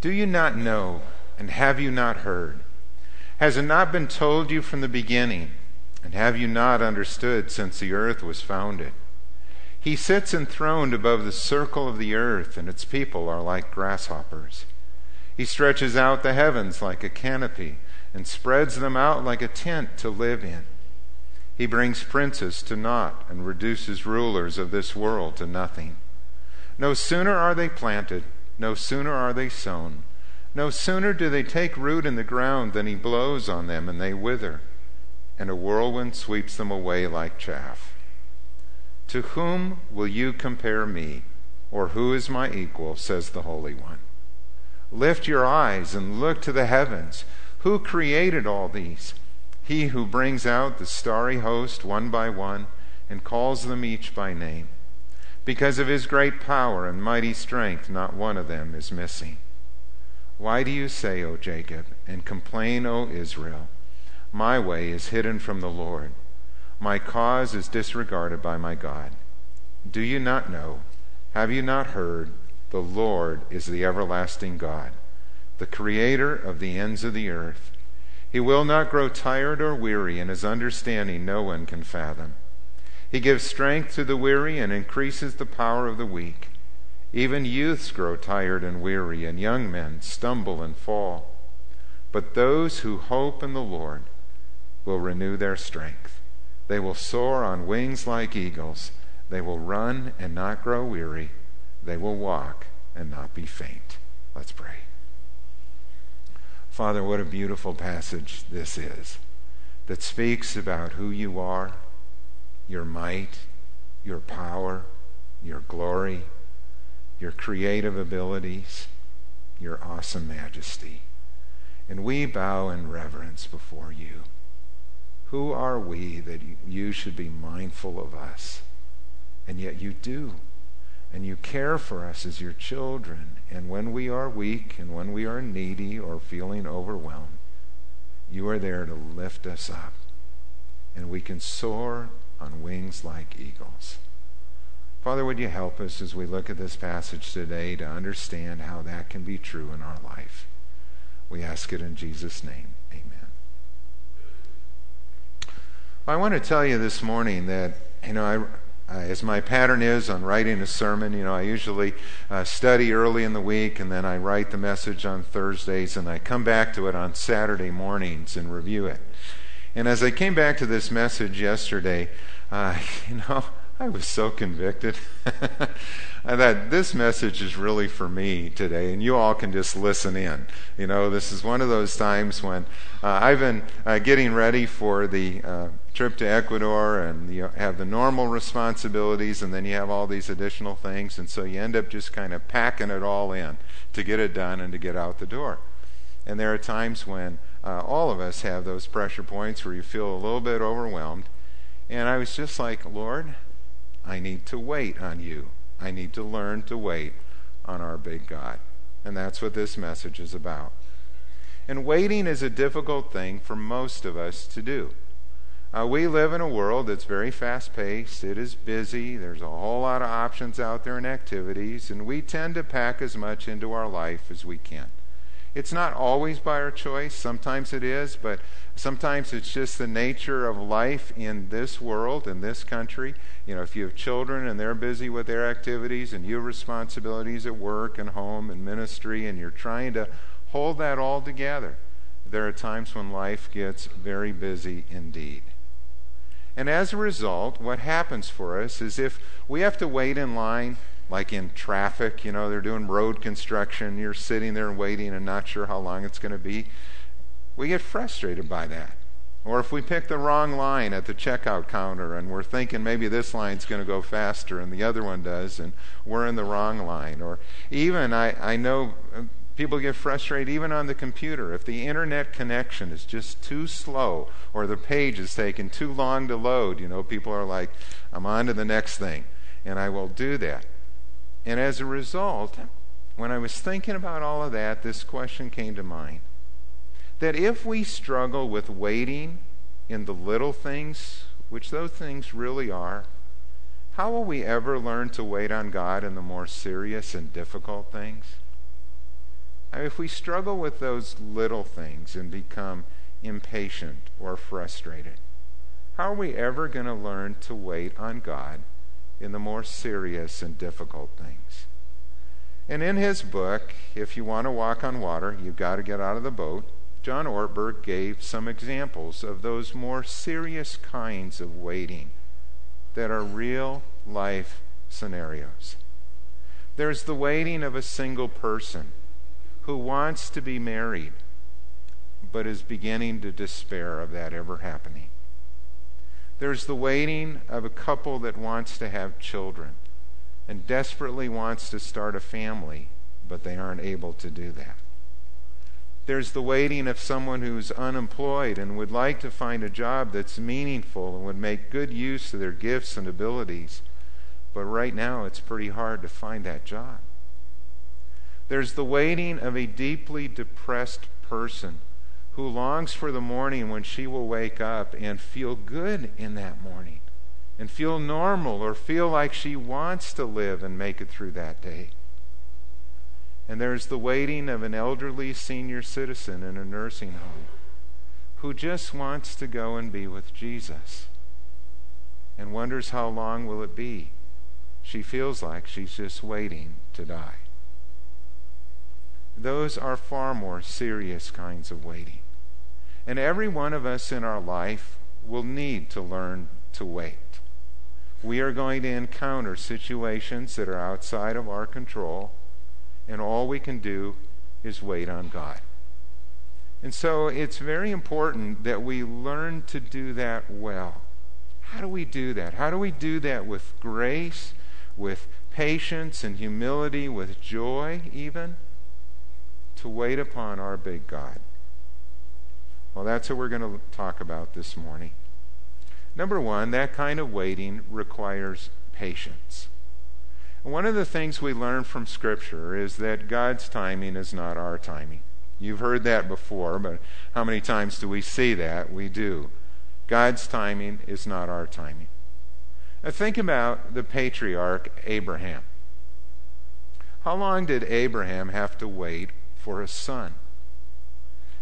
Do you not know, and have you not heard? Has it not been told you from the beginning, and have you not understood since the earth was founded? He sits enthroned above the circle of the earth, and its people are like grasshoppers. He stretches out the heavens like a canopy, and spreads them out like a tent to live in. He brings princes to naught, and reduces rulers of this world to nothing. No sooner are they planted, no sooner are they sown, no sooner do they take root in the ground than he blows on them and they wither, and a whirlwind sweeps them away like chaff. To whom will you compare me, or who is my equal, says the Holy One? Lift your eyes and look to the heavens. Who created all these? He who brings out the starry host one by one and calls them each by name. Because of his great power and mighty strength, not one of them is missing. Why do you say, O Jacob, and complain, O Israel? My way is hidden from the Lord. My cause is disregarded by my God. Do you not know? Have you not heard? The Lord is the everlasting God, the creator of the ends of the earth. He will not grow tired or weary, and his understanding no one can fathom. He gives strength to the weary and increases the power of the weak. Even youths grow tired and weary, and young men stumble and fall. But those who hope in the Lord will renew their strength. They will soar on wings like eagles. They will run and not grow weary. They will walk and not be faint. Let's pray. Father, what a beautiful passage this is that speaks about who you are your might, your power, your glory, your creative abilities, your awesome majesty. And we bow in reverence before you. Who are we that you should be mindful of us? And yet you do. And you care for us as your children. And when we are weak and when we are needy or feeling overwhelmed, you are there to lift us up. And we can soar on wings like eagles. Father, would you help us as we look at this passage today to understand how that can be true in our life? We ask it in Jesus' name. Amen. Well, I want to tell you this morning that, you know, I. Uh, as my pattern is on writing a sermon, you know, I usually uh, study early in the week and then I write the message on Thursdays and I come back to it on Saturday mornings and review it. And as I came back to this message yesterday, uh, you know, I was so convicted. I thought this message is really for me today, and you all can just listen in. You know, this is one of those times when uh, I've been uh, getting ready for the uh, trip to Ecuador, and you have the normal responsibilities, and then you have all these additional things, and so you end up just kind of packing it all in to get it done and to get out the door. And there are times when uh, all of us have those pressure points where you feel a little bit overwhelmed. And I was just like, Lord, I need to wait on you. I need to learn to wait on our big God. And that's what this message is about. And waiting is a difficult thing for most of us to do. Uh, we live in a world that's very fast paced. It is busy. There's a whole lot of options out there and activities, and we tend to pack as much into our life as we can. It's not always by our choice. Sometimes it is, but sometimes it's just the nature of life in this world, in this country. You know, if you have children and they're busy with their activities and you have responsibilities at work and home and ministry and you're trying to hold that all together, there are times when life gets very busy indeed. And as a result, what happens for us is if we have to wait in line like in traffic, you know, they're doing road construction, you're sitting there waiting and not sure how long it's going to be. We get frustrated by that. Or if we pick the wrong line at the checkout counter and we're thinking maybe this line's going to go faster and the other one does and we're in the wrong line. Or even, I, I know uh, people get frustrated even on the computer. If the internet connection is just too slow or the page is taking too long to load, you know, people are like, I'm on to the next thing. And I will do that. And as a result, when I was thinking about all of that, this question came to mind that if we struggle with waiting in the little things, which those things really are, how will we ever learn to wait on God in the more serious and difficult things? if we struggle with those little things and become impatient or frustrated, how are we ever going to learn to wait on God in the more serious and difficult things? And in his book, If You Want to Walk on Water, You've Got to Get Out of the Boat, John Ortberg gave some examples of those more serious kinds of waiting that are real life scenarios. There's the waiting of a single person who wants to be married but is beginning to despair of that ever happening. There's the waiting of a couple that wants to have children and desperately wants to start a family, but they aren't able to do that. There's the waiting of someone who's unemployed and would like to find a job that's meaningful and would make good use of their gifts and abilities, but right now it's pretty hard to find that job. There's the waiting of a deeply depressed person who longs for the morning when she will wake up and feel good in that morning and feel normal or feel like she wants to live and make it through that day. And there's the waiting of an elderly senior citizen in a nursing home who just wants to go and be with Jesus and wonders how long will it be. She feels like she's just waiting to die. Those are far more serious kinds of waiting. And every one of us in our life will need to learn to wait. We are going to encounter situations that are outside of our control, and all we can do is wait on God. And so it's very important that we learn to do that well. How do we do that? How do we do that with grace, with patience and humility, with joy, even? To wait upon our big God. Well, that's what we're going to talk about this morning. Number one, that kind of waiting requires patience. One of the things we learn from Scripture is that God's timing is not our timing. You've heard that before, but how many times do we see that? We do. God's timing is not our timing. Now think about the patriarch Abraham. How long did Abraham have to wait for a son?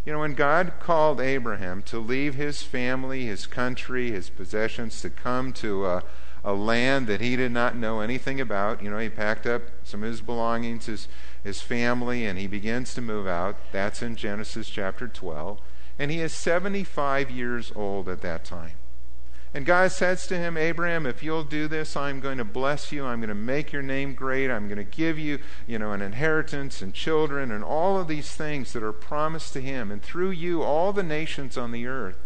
You know, when God called Abraham to leave his family, his country, his possessions, to come to a, a land that he did not know anything about, you know, he packed up some of his belongings, his, his family, and he begins to move out. That's in Genesis chapter 12. And he is 75 years old at that time. And God says to him, Abraham, if you'll do this, I'm going to bless you. I'm going to make your name great. I'm going to give you, you know, an inheritance and children and all of these things that are promised to him. And through you, all the nations on the earth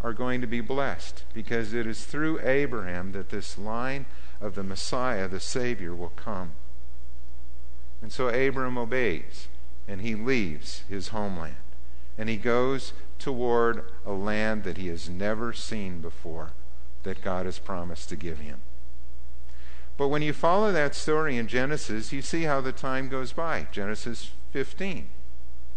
are going to be blessed because it is through Abraham that this line of the Messiah, the Savior, will come. And so Abram obeys and he leaves his homeland and he goes toward a land that he has never seen before that God has promised to give him. But when you follow that story in Genesis, you see how the time goes by. Genesis 15.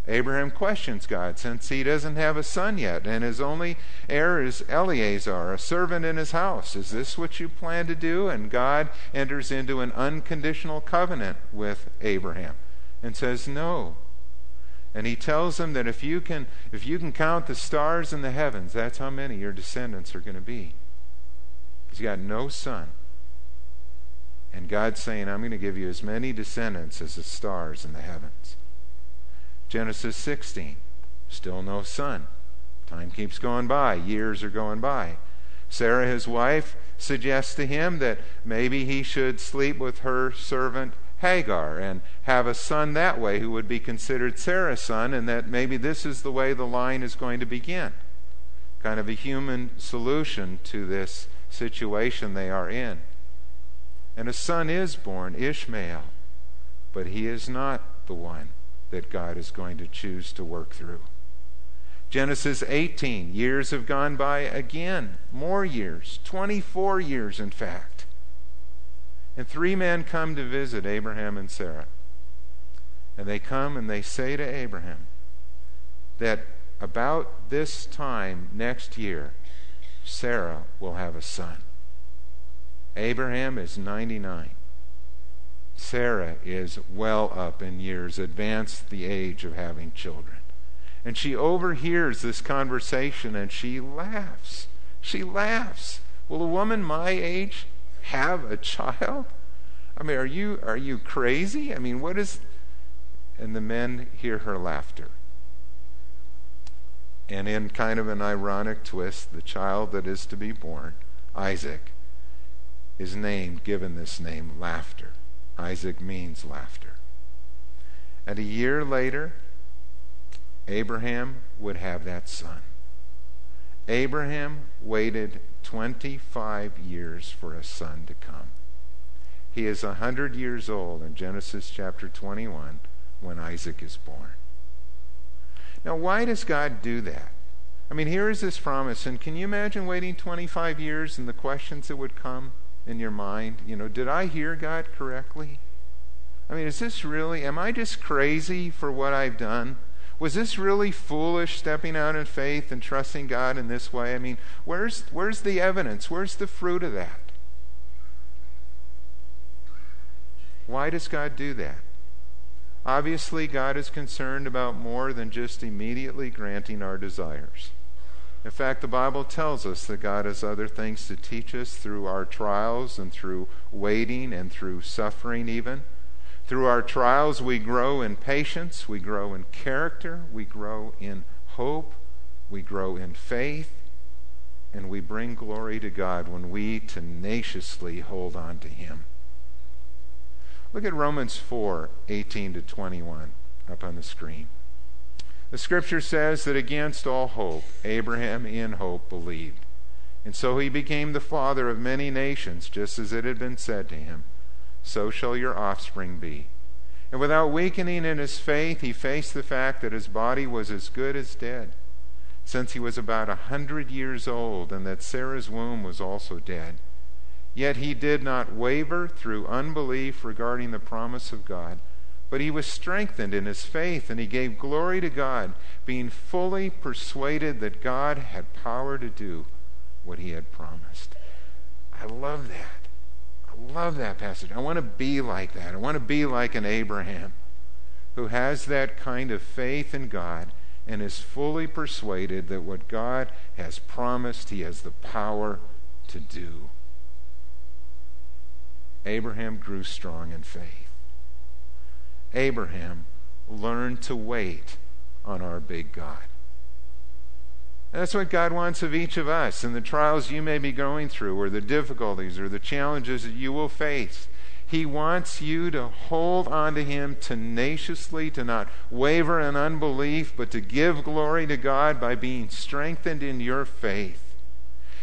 Abraham questions God since he doesn't have a son yet, and his only heir is Eleazar, a servant in his house. Is this what you plan to do? And God enters into an unconditional covenant with Abraham and says, No, and he tells him that if you can if you can count the stars in the heavens, that's how many your descendants are going to be. He's got no son. And God's saying, I'm going to give you as many descendants as the stars in the heavens. Genesis 16, still no son. Time keeps going by, years are going by. Sarah, his wife, suggests to him that maybe he should sleep with her servant Hagar and have a son that way who would be considered Sarah's son, and that maybe this is the way the line is going to begin. Kind of a human solution to this situation they are in. And a son is born, Ishmael, but he is not the one that God is going to choose to work through. Genesis 18, years have gone by again, more years, 24 years in fact. And three men come to visit Abraham and Sarah. And they come and they say to Abraham that about this time next year, Sarah will have a son. Abraham is 99. Sarah is well up in years, advanced the age of having children. And she overhears this conversation and she laughs. She laughs. Will a woman my age have a child? I mean, are you are you crazy? I mean, what is and the men hear her laughter. And in kind of an ironic twist, the child that is to be born, Isaac, is named, given this name, Laughter. Isaac means laughter. And a year later, Abraham would have that son. Abraham waited 25 years for a son to come. He is 100 years old in Genesis chapter 21 when Isaac is born. Now, why does God do that? I mean, here is this promise, and can you imagine waiting 25 years and the questions that would come in your mind? You know, did I hear God correctly? I mean, is this really, am I just crazy for what I've done? Was this really foolish stepping out in faith and trusting God in this way? I mean, where's, where's the evidence? Where's the fruit of that? Why does God do that? Obviously, God is concerned about more than just immediately granting our desires. In fact, the Bible tells us that God has other things to teach us through our trials and through waiting and through suffering, even. Through our trials, we grow in patience, we grow in character, we grow in hope, we grow in faith, and we bring glory to God when we tenaciously hold on to Him. Look at Romans 4 18 to 21 up on the screen. The scripture says that against all hope, Abraham in hope believed. And so he became the father of many nations, just as it had been said to him, So shall your offspring be. And without weakening in his faith, he faced the fact that his body was as good as dead, since he was about a hundred years old, and that Sarah's womb was also dead. Yet he did not waver through unbelief regarding the promise of God, but he was strengthened in his faith, and he gave glory to God, being fully persuaded that God had power to do what he had promised. I love that. I love that passage. I want to be like that. I want to be like an Abraham who has that kind of faith in God and is fully persuaded that what God has promised, he has the power to do. Abraham grew strong in faith. Abraham learned to wait on our big God. That's what God wants of each of us in the trials you may be going through, or the difficulties, or the challenges that you will face. He wants you to hold on to Him tenaciously, to not waver in unbelief, but to give glory to God by being strengthened in your faith.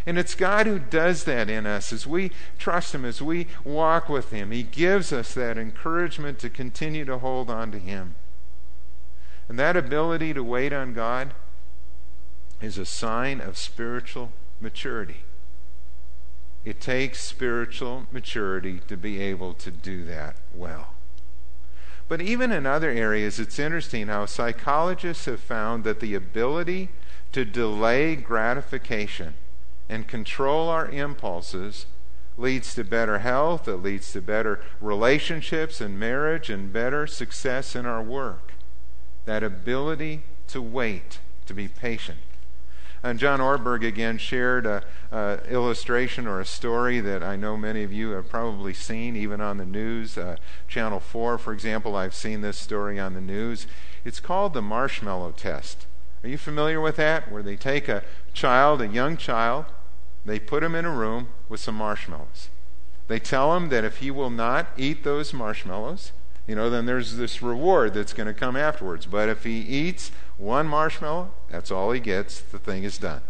And it's God who does that in us as we trust Him, as we walk with Him. He gives us that encouragement to continue to hold on to Him. And that ability to wait on God is a sign of spiritual maturity. It takes spiritual maturity to be able to do that well. But even in other areas, it's interesting how psychologists have found that the ability to delay gratification and control our impulses leads to better health, it leads to better relationships and marriage and better success in our work. That ability to wait, to be patient. And John Ortberg again shared a, illustration or a story that I know many of you have probably seen, even on the news. Uh, Channel 4, for example, I've seen this story on the news. It's called the marshmallow test. Are you familiar with that? Where they take a child, a young child, they put him in a room with some marshmallows. They tell him that if he will not eat those marshmallows, you know, then there's this reward that's going to come afterwards. But if he eats one marshmallow, that's all he gets. The thing is done.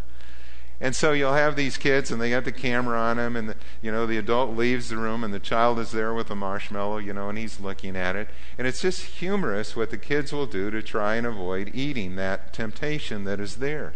And so you'll have these kids, and they got the camera on them, and the, you know the adult leaves the room, and the child is there with a marshmallow, you know, and he's looking at it, and it's just humorous what the kids will do to try and avoid eating that temptation that is there.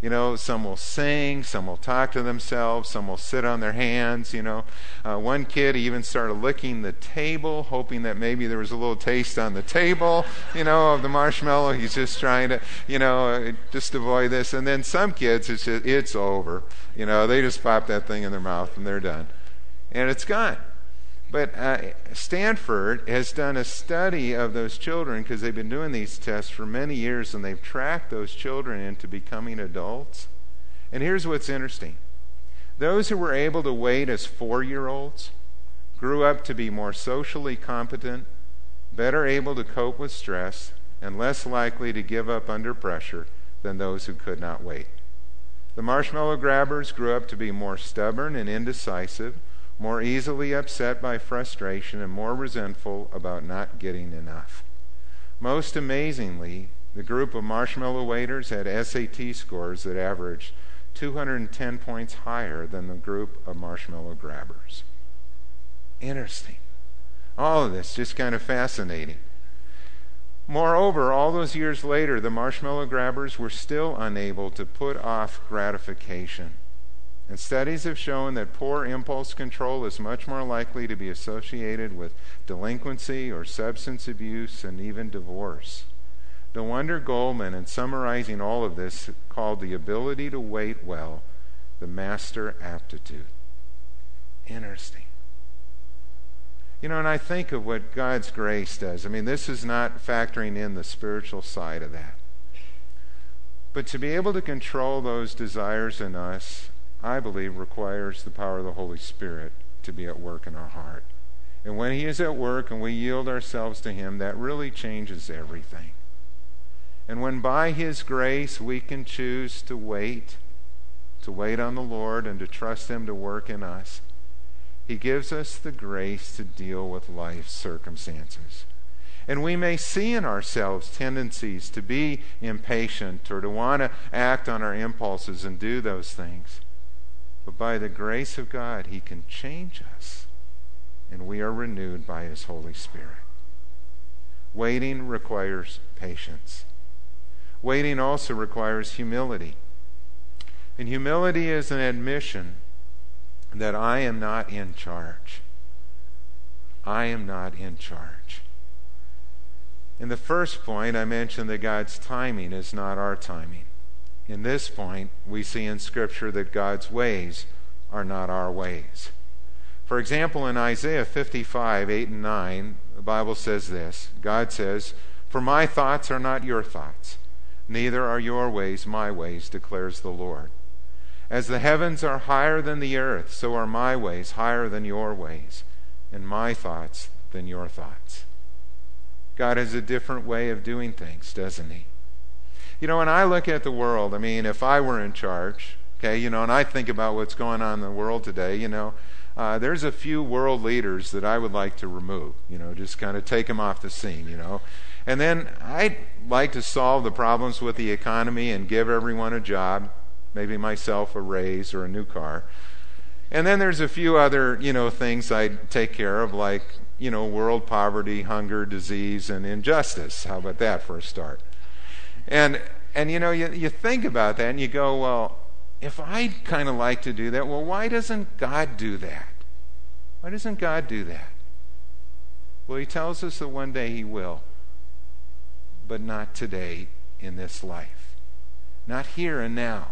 You know, some will sing, some will talk to themselves, some will sit on their hands. You know, uh, one kid even started licking the table, hoping that maybe there was a little taste on the table, you know, of the marshmallow. He's just trying to, you know, uh, just avoid this. And then some kids, it's just, it's over. You know, they just pop that thing in their mouth and they're done, and it's gone. But uh, Stanford has done a study of those children because they've been doing these tests for many years and they've tracked those children into becoming adults. And here's what's interesting those who were able to wait as four year olds grew up to be more socially competent, better able to cope with stress, and less likely to give up under pressure than those who could not wait. The marshmallow grabbers grew up to be more stubborn and indecisive more easily upset by frustration, and more resentful about not getting enough. Most amazingly, the group of marshmallow waiters had SAT scores that averaged 210 points higher than the group of marshmallow grabbers. Interesting. All of this just kind of fascinating. Moreover, all those years later, the marshmallow grabbers were still unable to put off gratification. And studies have shown that poor impulse control is much more likely to be associated with delinquency or substance abuse and even divorce. No wonder Goleman, in summarizing all of this, called the ability to wait well the master aptitude. Interesting. You know, and I think of what God's grace does. I mean, this is not factoring in the spiritual side of that. But to be able to control those desires in us I believe, requires the power of the Holy Spirit to be at work in our heart. And when He is at work and we yield ourselves to Him, that really changes everything. And when by His grace we can choose to wait, to wait on the Lord and to trust Him to work in us, He gives us the grace to deal with life's circumstances. And we may see in ourselves tendencies to be impatient or to want to act on our impulses and do those things. But by the grace of God, He can change us, and we are renewed by His Holy Spirit. Waiting requires patience. Waiting also requires humility. And humility is an admission that I am not in charge. I am not in charge. In the first point, I mentioned that God's timing is not our timing in this point, we see in Scripture that God's ways are not our ways. For example, in Isaiah 55, 8 and 9, the Bible says this God says, For my thoughts are not your thoughts, neither are your ways my ways, declares the Lord. As the heavens are higher than the earth, so are my ways higher than your ways, and my thoughts than your thoughts. God has a different way of doing things, doesn't he? You know, when I look at the world, I mean, if I were in charge, okay, you know, and I think about what's going on in the world today, you know, uh, there's a few world leaders that I would like to remove, you know, just kind of take them off the scene, you know. And then I'd like to solve the problems with the economy and give everyone a job, maybe myself a raise or a new car. And then there's a few other, you know, things I'd take care of, like, you know, world poverty, hunger, disease, and injustice. How about that for a start? And, and you know, you, you think about that and you go, well, if I'd kind of like to do that, well, why doesn't God do that? Why doesn't God do that? Well, He tells us that one day He will, but not today in this life. Not here and now.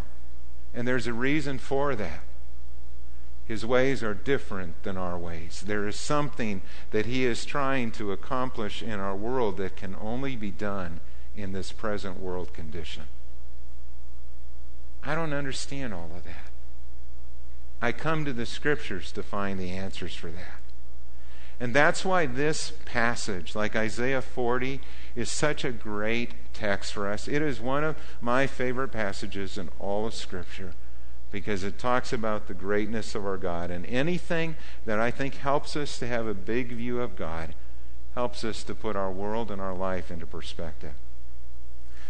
And there's a reason for that. His ways are different than our ways. There is something that He is trying to accomplish in our world that can only be done in this present world condition. I don't understand all of that. I come to the scriptures to find the answers for that. And that's why this passage, like Isaiah 40, is such a great text for us. It is one of my favorite passages in all of Scripture because it talks about the greatness of our God. And anything that I think helps us to have a big view of God helps us to put our world and our life into perspective.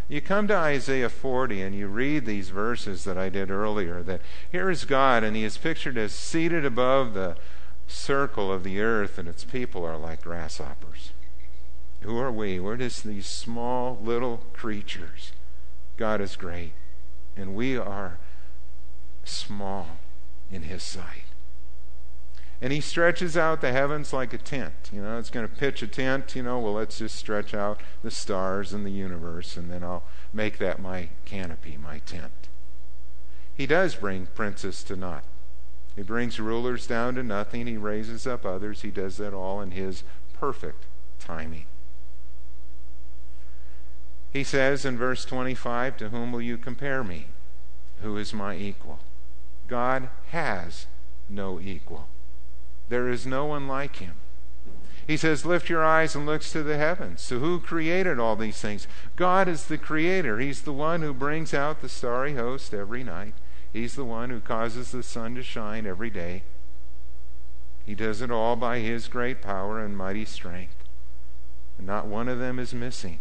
You come to Isaiah 40 and you read these verses that I did earlier that here is God and he is pictured as seated above the circle of the earth and its people are like grasshoppers. Who are we? We're just these small little creatures. God is great and we are small in his sight. And he stretches out the heavens like a tent. You know, it's going to pitch a tent, you know, well, let's just stretch out the stars and the universe, and then I'll make that my canopy, my tent. He does bring princes to naught. He brings rulers down to nothing. He raises up others. He does that all in His perfect timing. He says in verse 25, To whom will you compare me? Who is my equal? God has no equal. There is no one like him. He says, Lift your eyes and looks to the heavens. So, who created all these things? God is the creator. He's the one who brings out the starry host every night. He's the one who causes the sun to shine every day. He does it all by his great power and mighty strength. And not one of them is missing.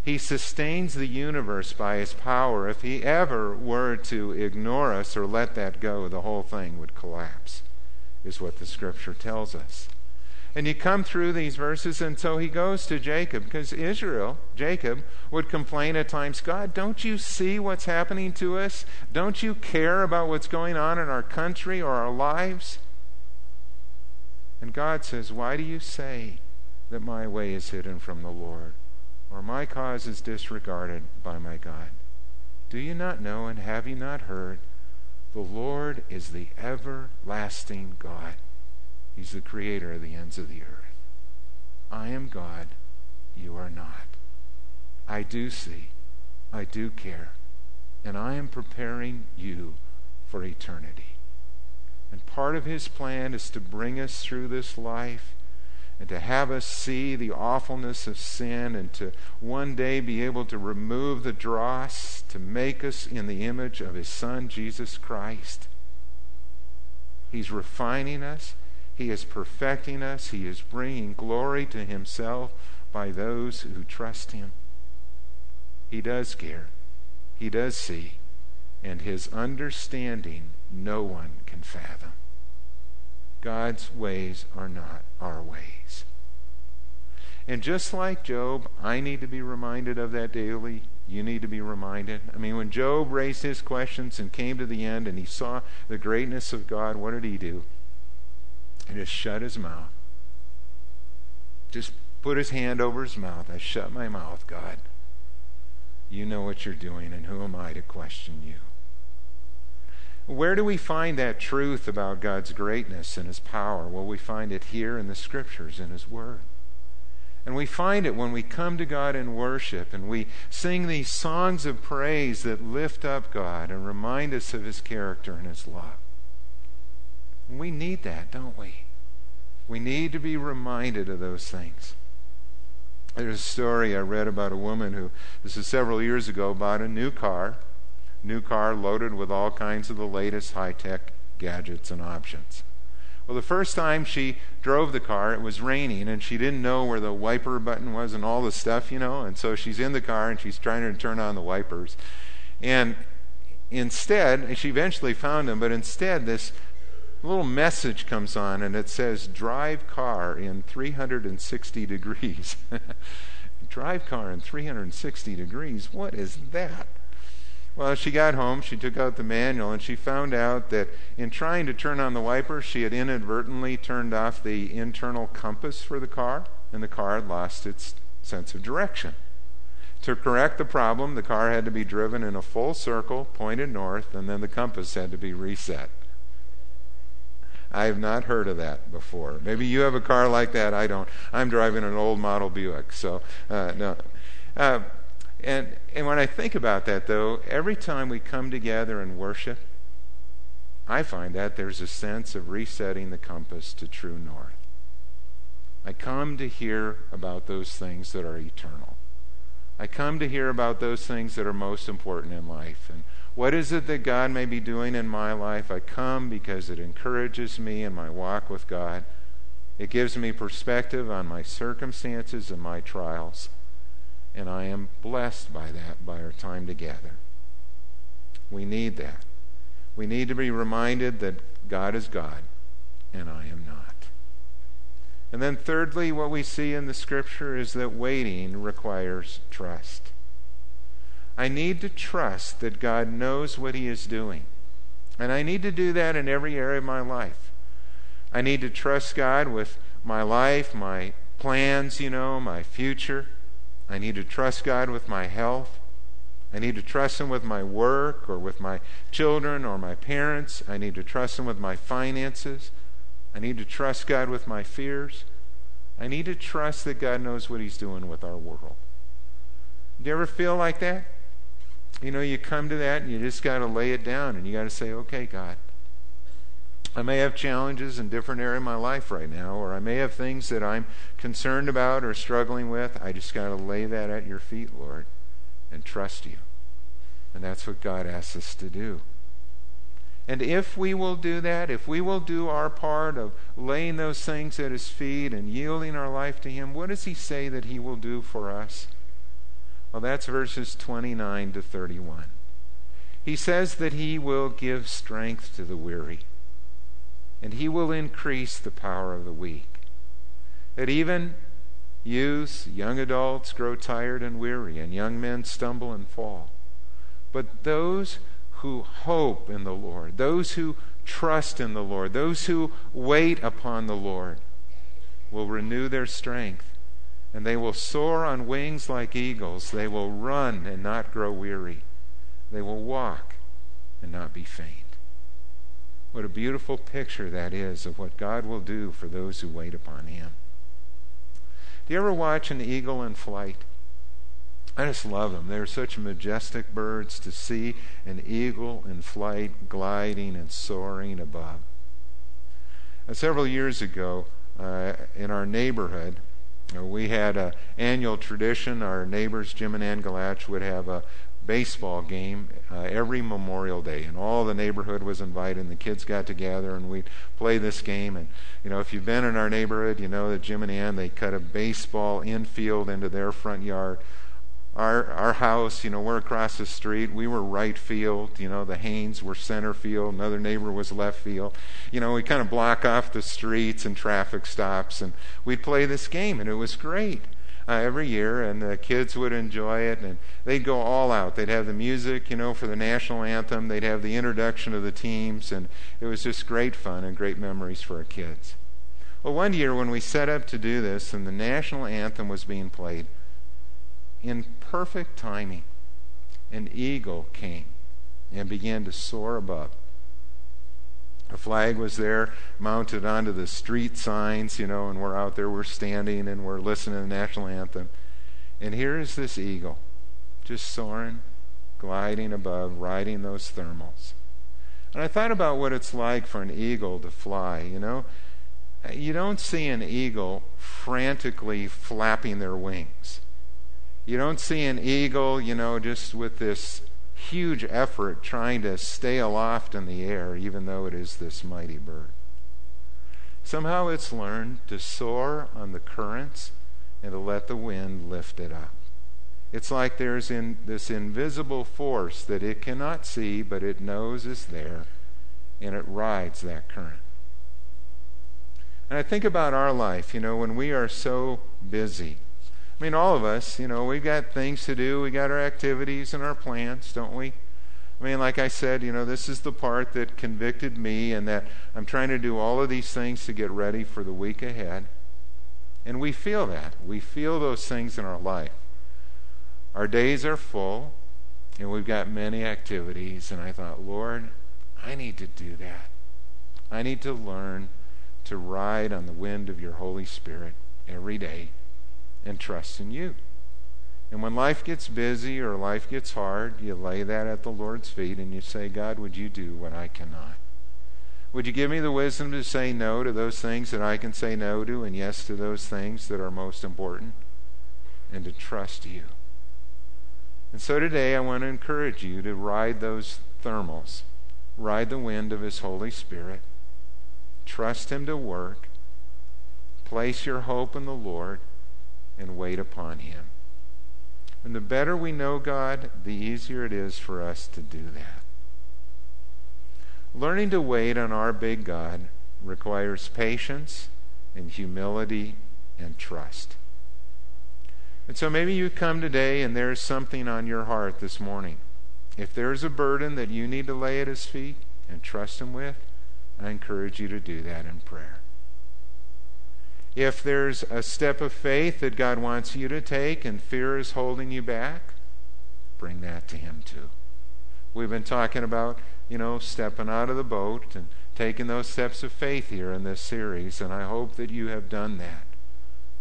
He sustains the universe by his power. If he ever were to ignore us or let that go, the whole thing would collapse, is what the scripture tells us. And you come through these verses, and so he goes to Jacob, because Israel, Jacob, would complain at times God, don't you see what's happening to us? Don't you care about what's going on in our country or our lives? And God says, Why do you say that my way is hidden from the Lord, or my cause is disregarded by my God? Do you not know, and have you not heard? The Lord is the everlasting God He's the creator of the ends of the earth. I am God. You are not. I do see. I do care. And I am preparing you for eternity. And part of his plan is to bring us through this life and to have us see the awfulness of sin and to one day be able to remove the dross to make us in the image of his son Jesus Christ. He's refining us. He is perfecting us. He is bringing glory to Himself by those who trust Him. He does care. He does see. And His understanding no one can fathom. God's ways are not our ways. And just like Job, I need to be reminded of that daily. You need to be reminded. I mean, when Job raised his questions and came to the end and he saw the greatness of God, what did he do? He just shut his mouth. Just put his hand over his mouth. I shut my mouth, God. You know what you're doing, and who am I to question you? Where do we find that truth about God's greatness and his power? Well, we find it here in the scriptures, in his word. And we find it when we come to God in worship and we sing these songs of praise that lift up God and remind us of his character and his love. We need that, don't we? We need to be reminded of those things. There's a story I read about a woman who, this is several years ago, bought a new car, new car loaded with all kinds of the latest high tech gadgets and options. Well, the first time she drove the car, it was raining, and she didn't know where the wiper button was and all the stuff, you know. And so she's in the car and she's trying to turn on the wipers. And instead, she eventually found them, but instead, this little message comes on and it says drive car in 360 degrees. drive car in 360 degrees? What is that? Well, she got home, she took out the manual, and she found out that in trying to turn on the wiper, she had inadvertently turned off the internal compass for the car, and the car had lost its sense of direction. To correct the problem, the car had to be driven in a full circle, pointed north, and then the compass had to be reset. I have not heard of that before. Maybe you have a car like that. I don't. I'm driving an old model Buick, so uh, no. Uh, and and when I think about that, though, every time we come together and worship, I find that there's a sense of resetting the compass to true north. I come to hear about those things that are eternal. I come to hear about those things that are most important in life. And what is it that God may be doing in my life? I come because it encourages me in my walk with God. It gives me perspective on my circumstances and my trials. And I am blessed by that, by our time together. We need that. We need to be reminded that God is God and I am not. And then, thirdly, what we see in the scripture is that waiting requires trust. I need to trust that God knows what He is doing. And I need to do that in every area of my life. I need to trust God with my life, my plans, you know, my future. I need to trust God with my health. I need to trust Him with my work or with my children or my parents. I need to trust Him with my finances. I need to trust God with my fears. I need to trust that God knows what He's doing with our world. Do you ever feel like that? You know, you come to that and you just got to lay it down and you got to say, okay, God. I may have challenges in different areas of my life right now, or I may have things that I'm concerned about or struggling with. I just got to lay that at your feet, Lord, and trust you. And that's what God asks us to do. And if we will do that, if we will do our part of laying those things at His feet and yielding our life to Him, what does He say that He will do for us? Well, that's verses 29 to 31. He says that He will give strength to the weary, and He will increase the power of the weak. That even youths, young adults grow tired and weary, and young men stumble and fall. But those who hope in the Lord, those who trust in the Lord, those who wait upon the Lord, will renew their strength. And they will soar on wings like eagles. They will run and not grow weary. They will walk and not be faint. What a beautiful picture that is of what God will do for those who wait upon Him. Do you ever watch an eagle in flight? I just love them. They're such majestic birds to see an eagle in flight, gliding and soaring above. Uh, several years ago, uh, in our neighborhood, we had an annual tradition. Our neighbors, Jim and Ann Galach, would have a baseball game uh, every Memorial Day, and all the neighborhood was invited. And the kids got together, and we'd play this game. And you know, if you've been in our neighborhood, you know that Jim and Ann they cut a baseball infield into their front yard our our house, you know, we're across the street. We were right field. You know, the Haynes were center field. Another neighbor was left field. You know, we kind of block off the streets and traffic stops, and we'd play this game, and it was great. Uh, every year, and the kids would enjoy it, and they'd go all out. They'd have the music, you know, for the national anthem. They'd have the introduction of the teams, and it was just great fun and great memories for our kids. Well, one year when we set up to do this, and the national anthem was being played, in perfect timing, an eagle came and began to soar above. A flag was there mounted onto the street signs, you know, and we're out there, we're standing and we're listening to the national anthem. And here is this eagle just soaring, gliding above, riding those thermals. And I thought about what it's like for an eagle to fly, you know. You don't see an eagle frantically flapping their wings. You don't see an eagle, you know, just with this huge effort trying to stay aloft in the air, even though it is this mighty bird. Somehow it's learned to soar on the currents and to let the wind lift it up. It's like there's in this invisible force that it cannot see, but it knows is there, and it rides that current. And I think about our life, you know, when we are so busy I mean, all of us, you know, we've got things to do. We got our activities and our plans, don't we? I mean, like I said, you know, this is the part that convicted me, and that I'm trying to do all of these things to get ready for the week ahead. And we feel that. We feel those things in our life. Our days are full, and we've got many activities. And I thought, Lord, I need to do that. I need to learn to ride on the wind of your Holy Spirit every day and trust in you. And when life gets busy or life gets hard, you lay that at the Lord's feet and you say, God, would you do what I cannot? Would you give me the wisdom to say no to those things that I can say no to and yes to those things that are most important? And to trust you. And so today I want to encourage you to ride those thermals, ride the wind of His Holy Spirit, trust Him to work, place your hope in the Lord and wait upon Him. And the better we know God, the easier it is for us to do that. Learning to wait on our big God requires patience and humility and trust. And so maybe you come today and there's something on your heart this morning. If there's a burden that you need to lay at His feet and trust Him with, I encourage you to do that in prayer if there's a step of faith that God wants you to take and fear is holding you back, bring that to Him too. We've been talking about, you know, stepping out of the boat and taking those steps of faith here in this series, and I hope that you have done that.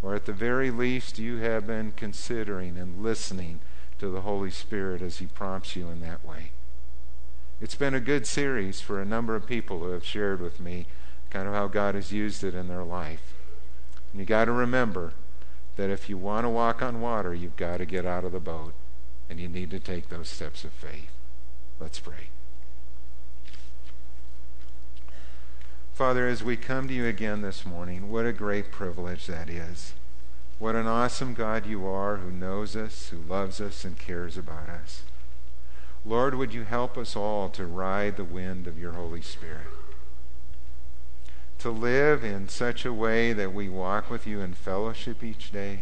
Or at the very least, you have been considering and listening to the Holy Spirit as He prompts you in that way. It's been a good series for a number of people who have shared with me kind of how God has used it in their life. And you got to remember that if you want to walk on water, you've got to get out of the boat and you need to take those steps of faith. Let's pray. Father, as we come to you again this morning, what a great privilege that is. What an awesome God you are who knows us, who loves us, and cares about us. Lord, would you help us all to ride the wind of your Holy Spirit? To live in such a way that we walk with you in fellowship each day,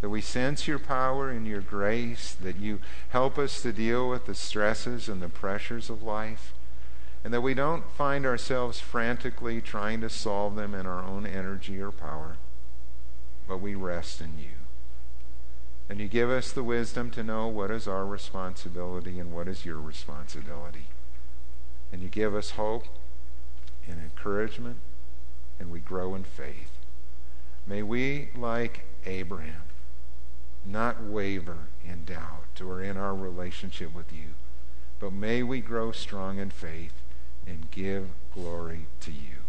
that we sense your power and your grace, that you help us to deal with the stresses and the pressures of life, and that we don't find ourselves frantically trying to solve them in our own energy or power, but we rest in you. And you give us the wisdom to know what is our responsibility and what is your responsibility. And you give us hope and encouragement, and we grow in faith. May we, like Abraham, not waver in doubt or in our relationship with you, but may we grow strong in faith and give glory to you.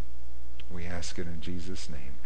We ask it in Jesus' name.